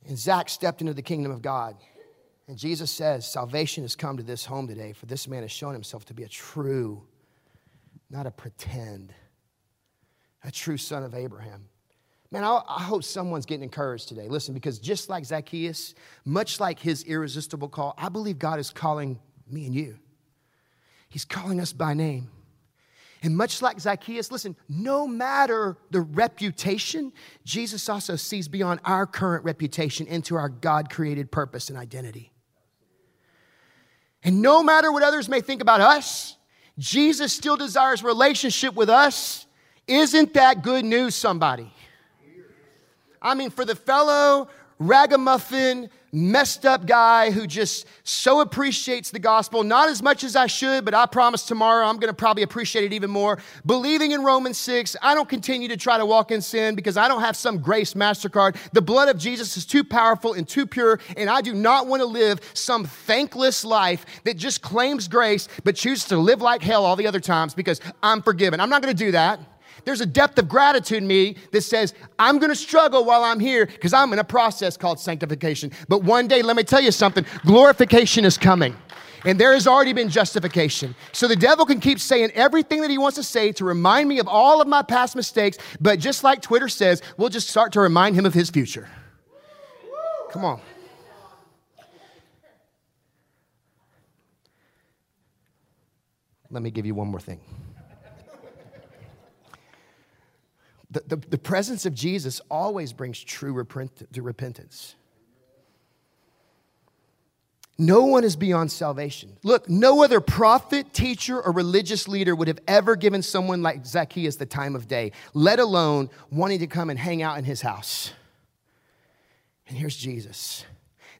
And Zach stepped into the kingdom of God. And Jesus says, Salvation has come to this home today, for this man has shown himself to be a true, not a pretend, a true son of Abraham. Man, I, I, hope someone's getting encouraged today. Listen, because just like Zacchaeus, much like his irresistible call, I believe God is calling me and you. He's calling us by name. And much like Zacchaeus, listen, no matter the reputation, Jesus also sees beyond our current reputation into our God created purpose and identity. And no matter what others may think about us, Jesus still desires relationship with us. Isn't that good news, somebody? I mean, for the fellow ragamuffin, messed up guy who just so appreciates the gospel, not as much as I should, but I promise tomorrow I'm going to probably appreciate it even more. Believing in Romans 6, I don't continue to try to walk in sin because I don't have some grace MasterCard. The blood of Jesus is too powerful and too pure, and I do not want to live some thankless life that just claims grace but chooses to live like hell all the other times because I'm forgiven. I'm not going to do that there's a depth of gratitude in me that says, I'm gonna struggle while I'm here because I'm in a process called sanctification. But one day, let me tell you something glorification is coming. And there has already been justification. So the devil can keep saying everything that he wants to say to remind me of all of my past mistakes, but just like Twitter says, we'll just start to remind him of his future. Come on. Let me give you one more thing. The, the, the presence of Jesus always brings true repent, repentance. No one is beyond salvation. Look, no other prophet, teacher, or religious leader would have ever given someone like Zacchaeus the time of day, let alone wanting to come and hang out in his house. And here's Jesus.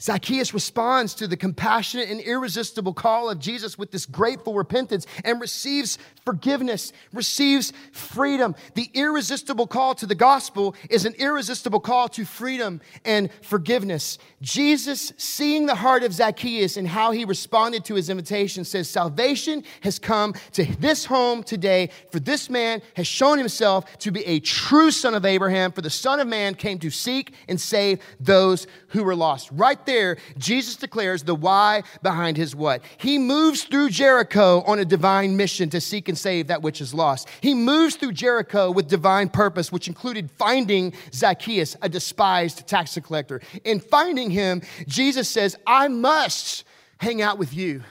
Zacchaeus responds to the compassionate and irresistible call of Jesus with this grateful repentance and receives forgiveness, receives freedom. The irresistible call to the gospel is an irresistible call to freedom and forgiveness. Jesus, seeing the heart of Zacchaeus and how he responded to his invitation, says, Salvation has come to this home today, for this man has shown himself to be a true son of Abraham, for the Son of Man came to seek and save those who were lost. Right there, Jesus declares the why behind his what. He moves through Jericho on a divine mission to seek and save that which is lost. He moves through Jericho with divine purpose, which included finding Zacchaeus, a despised tax collector. In finding him, Jesus says, I must hang out with you.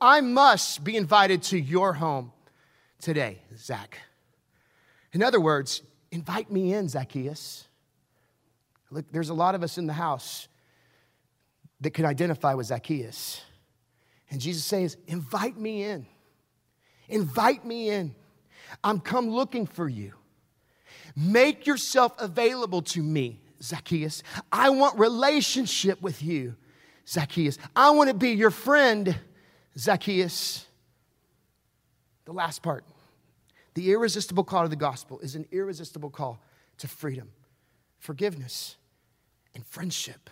I must be invited to your home today, Zach. In other words, invite me in, Zacchaeus. Look, there's a lot of us in the house that could identify with Zacchaeus. And Jesus says, Invite me in. Invite me in. I'm come looking for you. Make yourself available to me, Zacchaeus. I want relationship with you, Zacchaeus. I want to be your friend, Zacchaeus. The last part the irresistible call to the gospel is an irresistible call to freedom, forgiveness, and friendship.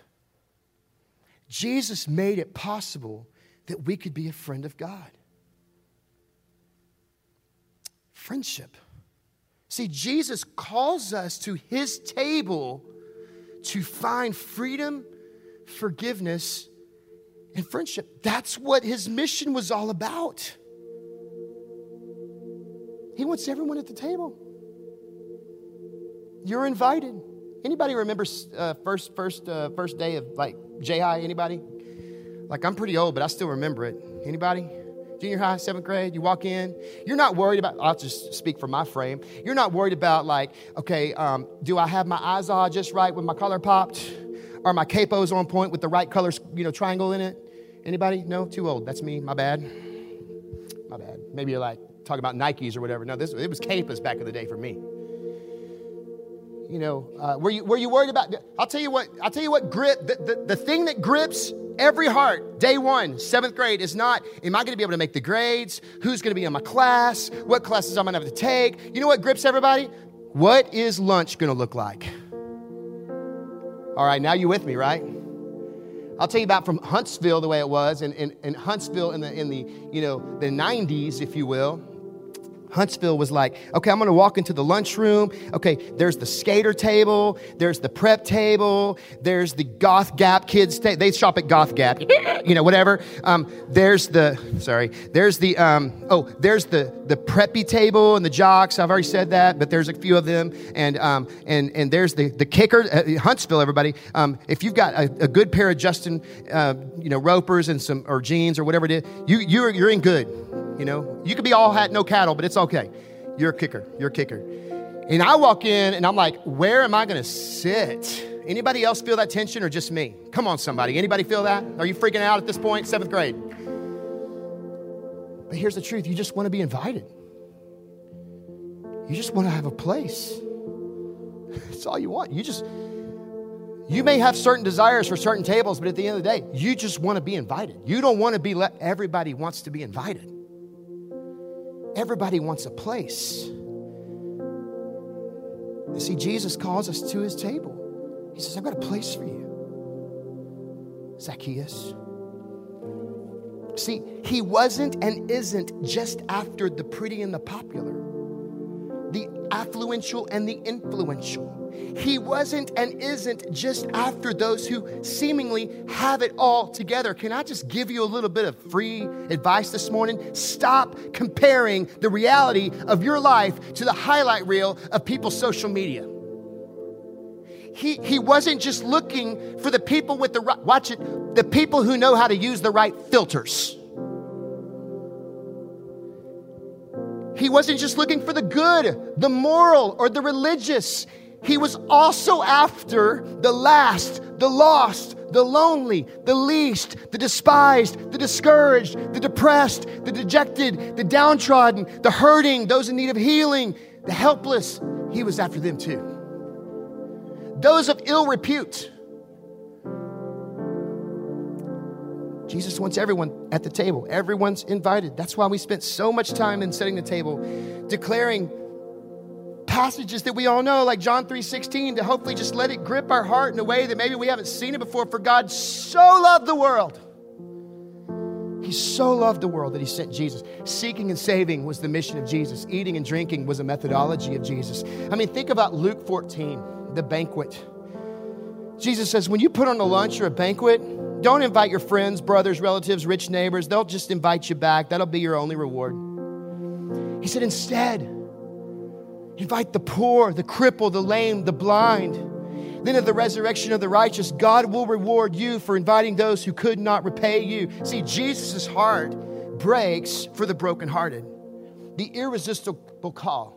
Jesus made it possible that we could be a friend of God. Friendship. See, Jesus calls us to his table to find freedom, forgiveness, and friendship. That's what his mission was all about. He wants everyone at the table. You're invited. Anybody remember uh, first first uh, first day of like J high? Anybody? Like I'm pretty old, but I still remember it. Anybody? Junior high, seventh grade, you walk in. You're not worried about. I'll just speak from my frame. You're not worried about like, okay, um, do I have my eyes all just right with my color popped? Are my capos on point with the right color, you know, triangle in it? Anybody? No, too old. That's me. My bad. My bad. Maybe you're like talking about Nikes or whatever. No, this it was capos back in the day for me you know, uh, were, you, were you worried about, I'll tell you what, I'll tell you what grip, the, the, the thing that grips every heart, day one, seventh grade, is not, am I to be able to make the grades? Who's to be in my class? What classes I'm going to have to take? You know what grips everybody? What is lunch to look like? All right, now you with me, right? I'll tell you about from Huntsville the way it was, and in, in Huntsville in the, in the, you know, the 90s, if you will. Huntsville was like, okay, I'm gonna walk into the lunchroom. Okay, there's the skater table, there's the prep table, there's the Goth Gap kids. Ta- they shop at Goth Gap, you know, whatever. Um, there's the sorry, there's the um, oh, there's the the preppy table and the jocks. I've already said that, but there's a few of them, and um, and and there's the the kicker. Uh, Huntsville, everybody. Um, if you've got a, a good pair of Justin, uh, you know, ropers and some or jeans or whatever it is, you you're you're in good. You know, you could be all hat, no cattle, but it's okay. You're a kicker. You're a kicker. And I walk in and I'm like, where am I going to sit? Anybody else feel that tension or just me? Come on, somebody. Anybody feel that? Are you freaking out at this point? Seventh grade. But here's the truth you just want to be invited, you just want to have a place. That's all you want. You just, you may have certain desires for certain tables, but at the end of the day, you just want to be invited. You don't want to be let, everybody wants to be invited. Everybody wants a place. You see, Jesus calls us to his table. He says, I've got a place for you, Zacchaeus. See, he wasn't and isn't just after the pretty and the popular, the affluential and the influential. He wasn't and isn't just after those who seemingly have it all together. Can I just give you a little bit of free advice this morning? Stop comparing the reality of your life to the highlight reel of people's social media. He, he wasn't just looking for the people with the right, watch it, the people who know how to use the right filters. He wasn't just looking for the good, the moral, or the religious. He was also after the last, the lost, the lonely, the least, the despised, the discouraged, the depressed, the dejected, the downtrodden, the hurting, those in need of healing, the helpless. He was after them too. Those of ill repute. Jesus wants everyone at the table. Everyone's invited. That's why we spent so much time in setting the table, declaring passages that we all know, like John 3:16, to hopefully just let it grip our heart in a way that maybe we haven't seen it before. For God so loved the world. He so loved the world that he sent Jesus. Seeking and saving was the mission of Jesus. Eating and drinking was a methodology of Jesus. I mean, think about Luke 14, the banquet. Jesus says, when you put on a lunch or a banquet, don't invite your friends, brothers, relatives, rich neighbors. They'll just invite you back. That'll be your only reward. He said, instead, invite the poor, the crippled, the lame, the blind. Then at the resurrection of the righteous, God will reward you for inviting those who could not repay you. See, Jesus' heart breaks for the brokenhearted. The irresistible call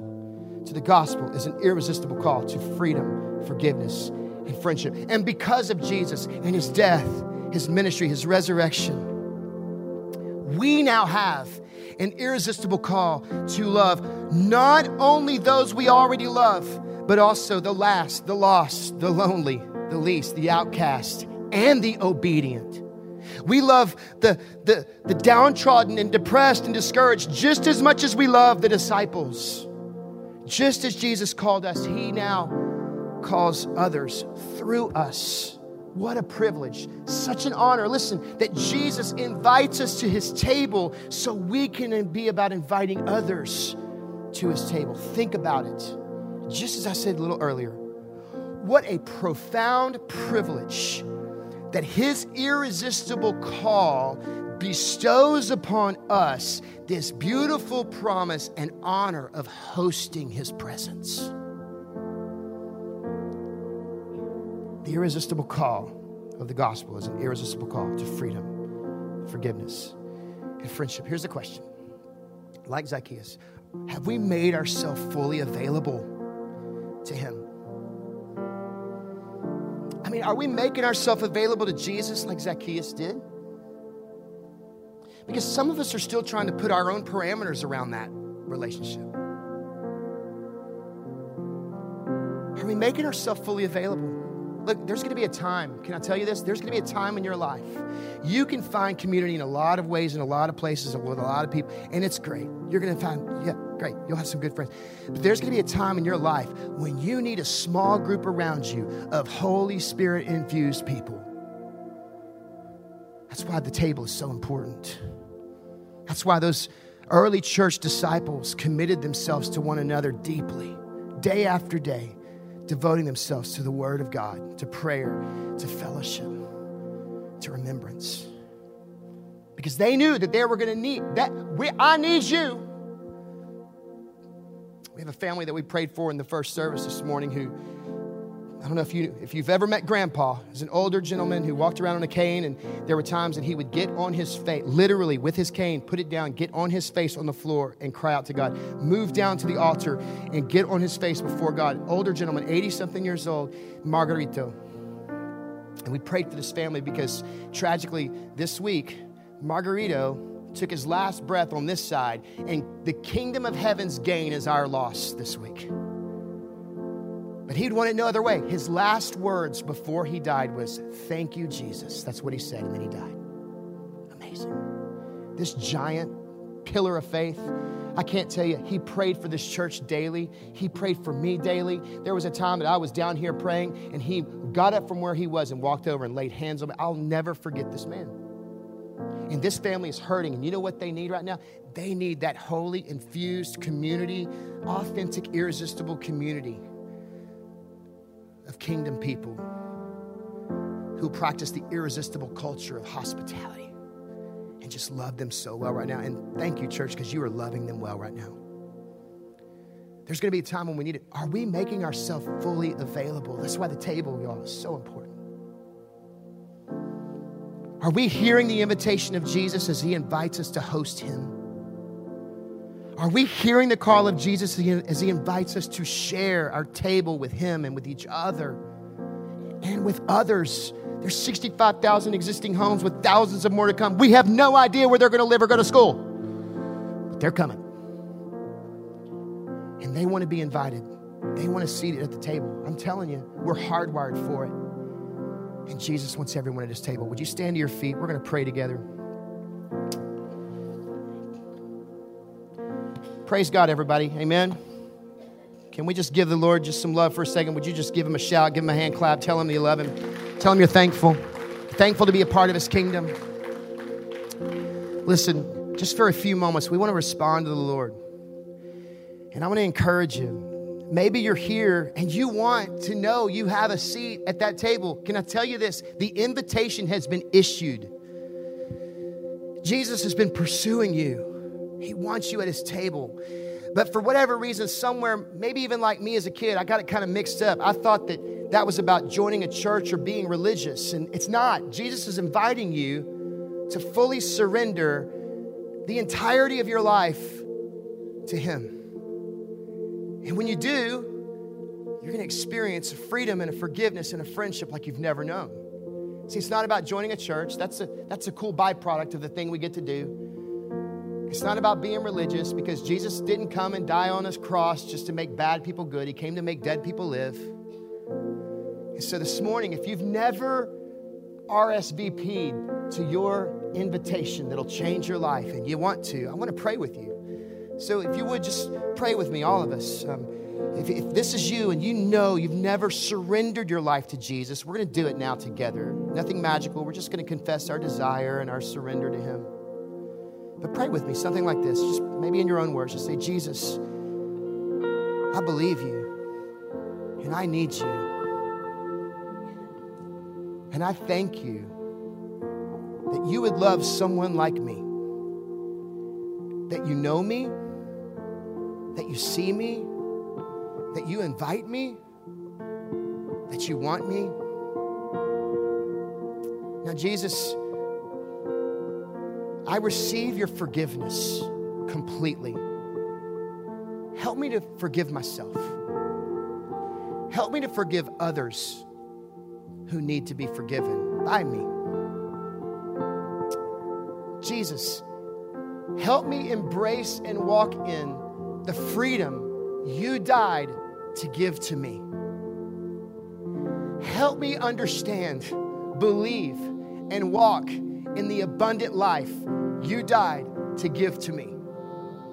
to the gospel is an irresistible call to freedom, forgiveness, and friendship. And because of Jesus and his death, his ministry, his resurrection, we now have an irresistible call to love not only those we already love, but also the last, the lost, the lonely, the least, the outcast, and the obedient. We love the, the, the downtrodden and depressed and discouraged just as much as we love the disciples. Just as Jesus called us, He now calls others through us. What a privilege, such an honor. Listen, that Jesus invites us to his table so we can be about inviting others to his table. Think about it. Just as I said a little earlier, what a profound privilege that his irresistible call bestows upon us this beautiful promise and honor of hosting his presence. Irresistible call of the gospel is an irresistible call to freedom, forgiveness, and friendship. Here's the question like Zacchaeus, have we made ourselves fully available to Him? I mean, are we making ourselves available to Jesus like Zacchaeus did? Because some of us are still trying to put our own parameters around that relationship. Are we making ourselves fully available? Look, there's going to be a time. Can I tell you this? There's going to be a time in your life. You can find community in a lot of ways, in a lot of places, with a lot of people, and it's great. You're going to find, yeah, great. You'll have some good friends. But there's going to be a time in your life when you need a small group around you of Holy Spirit infused people. That's why the table is so important. That's why those early church disciples committed themselves to one another deeply, day after day devoting themselves to the Word of God, to prayer, to fellowship, to remembrance. Because they knew that they were going to need that. We, I need you. We have a family that we prayed for in the first service this morning who I don't know if, you, if you've ever met Grandpa. He's an older gentleman who walked around on a cane, and there were times that he would get on his face, literally with his cane, put it down, get on his face on the floor, and cry out to God. Move down to the altar and get on his face before God. Older gentleman, 80 something years old, Margarito. And we prayed for this family because tragically this week, Margarito took his last breath on this side, and the kingdom of heaven's gain is our loss this week. But he'd want it no other way. His last words before he died was, Thank you, Jesus. That's what he said, and then he died. Amazing. This giant pillar of faith. I can't tell you, he prayed for this church daily. He prayed for me daily. There was a time that I was down here praying, and he got up from where he was and walked over and laid hands on me. I'll never forget this man. And this family is hurting, and you know what they need right now? They need that holy, infused community, authentic, irresistible community of kingdom people who practice the irresistible culture of hospitality and just love them so well right now. And thank you, church, because you are loving them well right now. There's going to be a time when we need it. Are we making ourselves fully available? That's why the table, y'all, is so important. Are we hearing the invitation of Jesus as he invites us to host him? Are we hearing the call of Jesus as he invites us to share our table with him and with each other and with others? There's 65,000 existing homes with thousands of more to come. We have no idea where they're going to live or go to school, but they're coming. And they want to be invited. They want to seat at the table. I'm telling you, we're hardwired for it. And Jesus wants everyone at his table. Would you stand to your feet? We're going to pray together. Praise God, everybody. Amen. Can we just give the Lord just some love for a second? Would you just give him a shout, give him a hand clap, tell him you love him, tell him you're thankful, thankful to be a part of his kingdom. Listen, just for a few moments, we want to respond to the Lord. And I want to encourage you. Maybe you're here and you want to know you have a seat at that table. Can I tell you this? The invitation has been issued. Jesus has been pursuing you, He wants you at His table. But for whatever reason, somewhere, maybe even like me as a kid, I got it kind of mixed up. I thought that that was about joining a church or being religious, and it's not. Jesus is inviting you to fully surrender the entirety of your life to Him. And when you do, you're going to experience a freedom and a forgiveness and a friendship like you've never known. See, it's not about joining a church. That's a, that's a cool byproduct of the thing we get to do. It's not about being religious because Jesus didn't come and die on his cross just to make bad people good. He came to make dead people live. And so this morning, if you've never RSVP'd to your invitation that'll change your life and you want to, I want to pray with you. So if you would just pray with me, all of us. Um, if, if, this is you and you know you've never surrendered your life to Jesus, we're going to do it now together. Nothing magical. We're just going to confess our desire and our surrender to Him. But pray with me, something like this, just maybe in your own words. Just say, Jesus, I believe you, and I need you. And I thank you that you would love someone like me, that you know me, that you see me, that you invite me, that you want me. Now, Jesus, I receive your forgiveness completely. Help me to forgive myself. Help me to forgive others who need to be forgiven by me. Jesus, help me embrace and walk in the freedom you died to give to me. Help me understand, believe, and walk in the abundant life you died to give to me.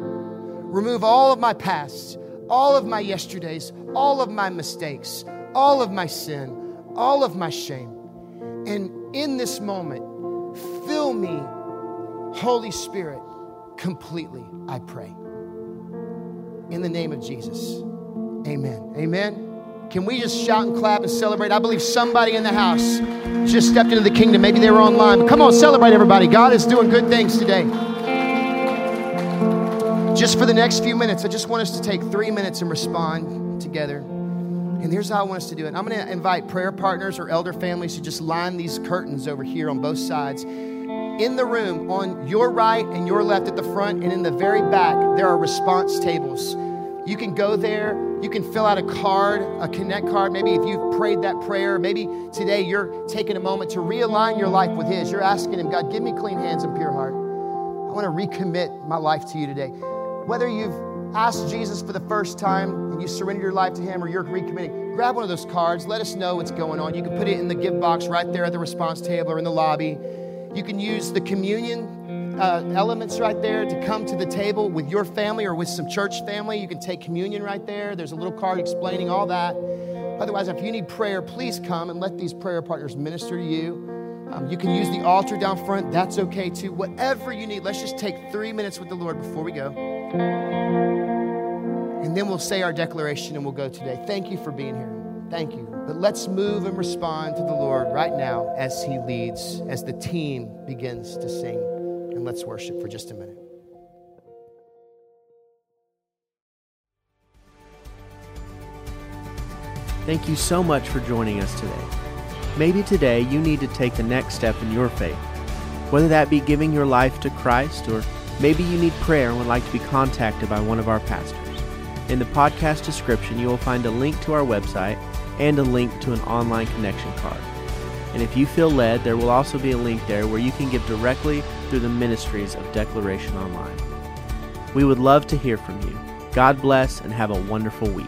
Remove all of my past, all of my yesterdays, all of my mistakes, all of my sin, all of my shame. And in this moment, fill me, Holy Spirit, completely, I pray. In the name of Jesus. Amen. Amen. Can we just shout and clap and celebrate? I believe somebody in the house just stepped into the kingdom. Maybe they were online. But come on, celebrate, everybody. God is doing good things today. Just for the next few minutes, I just want us to take three minutes and respond together. And here's how I want us to do it. I'm going to invite prayer partners or elder families to just line these curtains over here on both sides. In the room, on your right and your left at the front, and in the very back, there are response tables. You can go there. You can fill out a card, a connect card. Maybe if you've prayed that prayer, maybe today you're taking a moment to realign your life with His. You're asking Him, God, give me clean hands and pure heart. I want to recommit my life to you today. Whether you've asked Jesus for the first time and you surrender your life to Him or you're recommitting, grab one of those cards. Let us know what's going on. You can put it in the give box right there at the response table or in the lobby. You can use the communion uh, elements right there to come to the table with your family or with some church family. You can take communion right there. There's a little card explaining all that. Otherwise, if you need prayer, please come and let these prayer partners minister to you. Um, you can use the altar down front. That's okay too. Whatever you need, let's just take three minutes with the Lord before we go. And then we'll say our declaration and we'll go today. Thank you for being here. Thank you. But let's move and respond to the Lord right now as He leads, as the team begins to sing let's worship for just a minute. Thank you so much for joining us today. Maybe today you need to take the next step in your faith, whether that be giving your life to Christ or maybe you need prayer and would like to be contacted by one of our pastors. In the podcast description, you will find a link to our website and a link to an online connection card. And if you feel led, there will also be a link there where you can give directly through the ministries of Declaration Online. We would love to hear from you. God bless and have a wonderful week.